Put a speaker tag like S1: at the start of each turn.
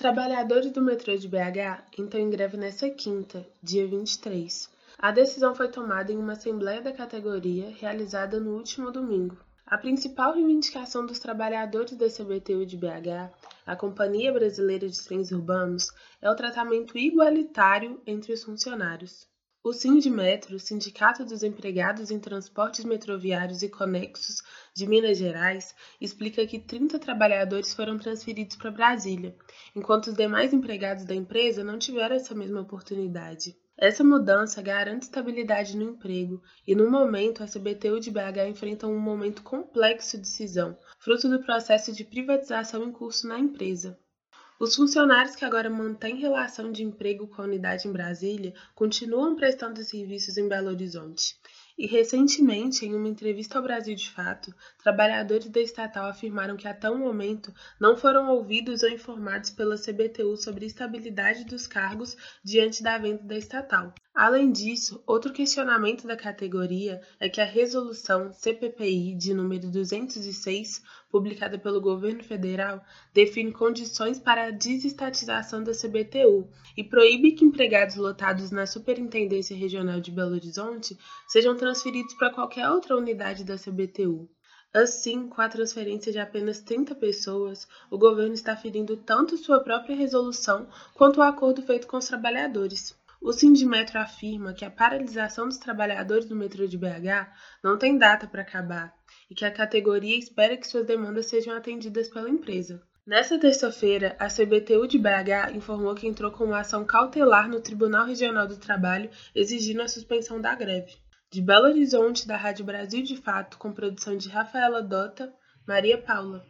S1: Trabalhadores do metrô de BH entram em greve nesta quinta, dia 23. A decisão foi tomada em uma assembleia da categoria realizada no último domingo. A principal reivindicação dos trabalhadores da CBTU de BH, a Companhia Brasileira de Trens Urbanos, é o tratamento igualitário entre os funcionários. O Sindmetro, Sindicato dos Empregados em Transportes Metroviários e Conexos de Minas Gerais, explica que 30 trabalhadores foram transferidos para Brasília, enquanto os demais empregados da empresa não tiveram essa mesma oportunidade. Essa mudança garante estabilidade no emprego e, no momento, a CBTU de BH enfrenta um momento complexo de cisão, fruto do processo de privatização em curso na empresa. Os funcionários que agora mantêm relação de emprego com a unidade em Brasília continuam prestando serviços em Belo Horizonte. E recentemente, em uma entrevista ao Brasil de Fato, trabalhadores da estatal afirmaram que até o momento não foram ouvidos ou informados pela CBTU sobre a estabilidade dos cargos diante da venda da estatal. Além disso, outro questionamento da categoria é que a resolução CPPI de número 206, publicada pelo governo federal, define condições para a desestatização da CBTU e proíbe que empregados lotados na Superintendência Regional de Belo Horizonte sejam transferidos para qualquer outra unidade da CBTU. Assim, com a transferência de apenas 30 pessoas, o governo está ferindo tanto sua própria resolução quanto o acordo feito com os trabalhadores. O Sindimetro afirma que a paralisação dos trabalhadores do metrô de BH não tem data para acabar e que a categoria espera que suas demandas sejam atendidas pela empresa. Nesta terça-feira, a CBTU de BH informou que entrou com uma ação cautelar no Tribunal Regional do Trabalho exigindo a suspensão da greve. De Belo Horizonte, da Rádio Brasil de Fato, com produção de Rafaela Dota, Maria Paula.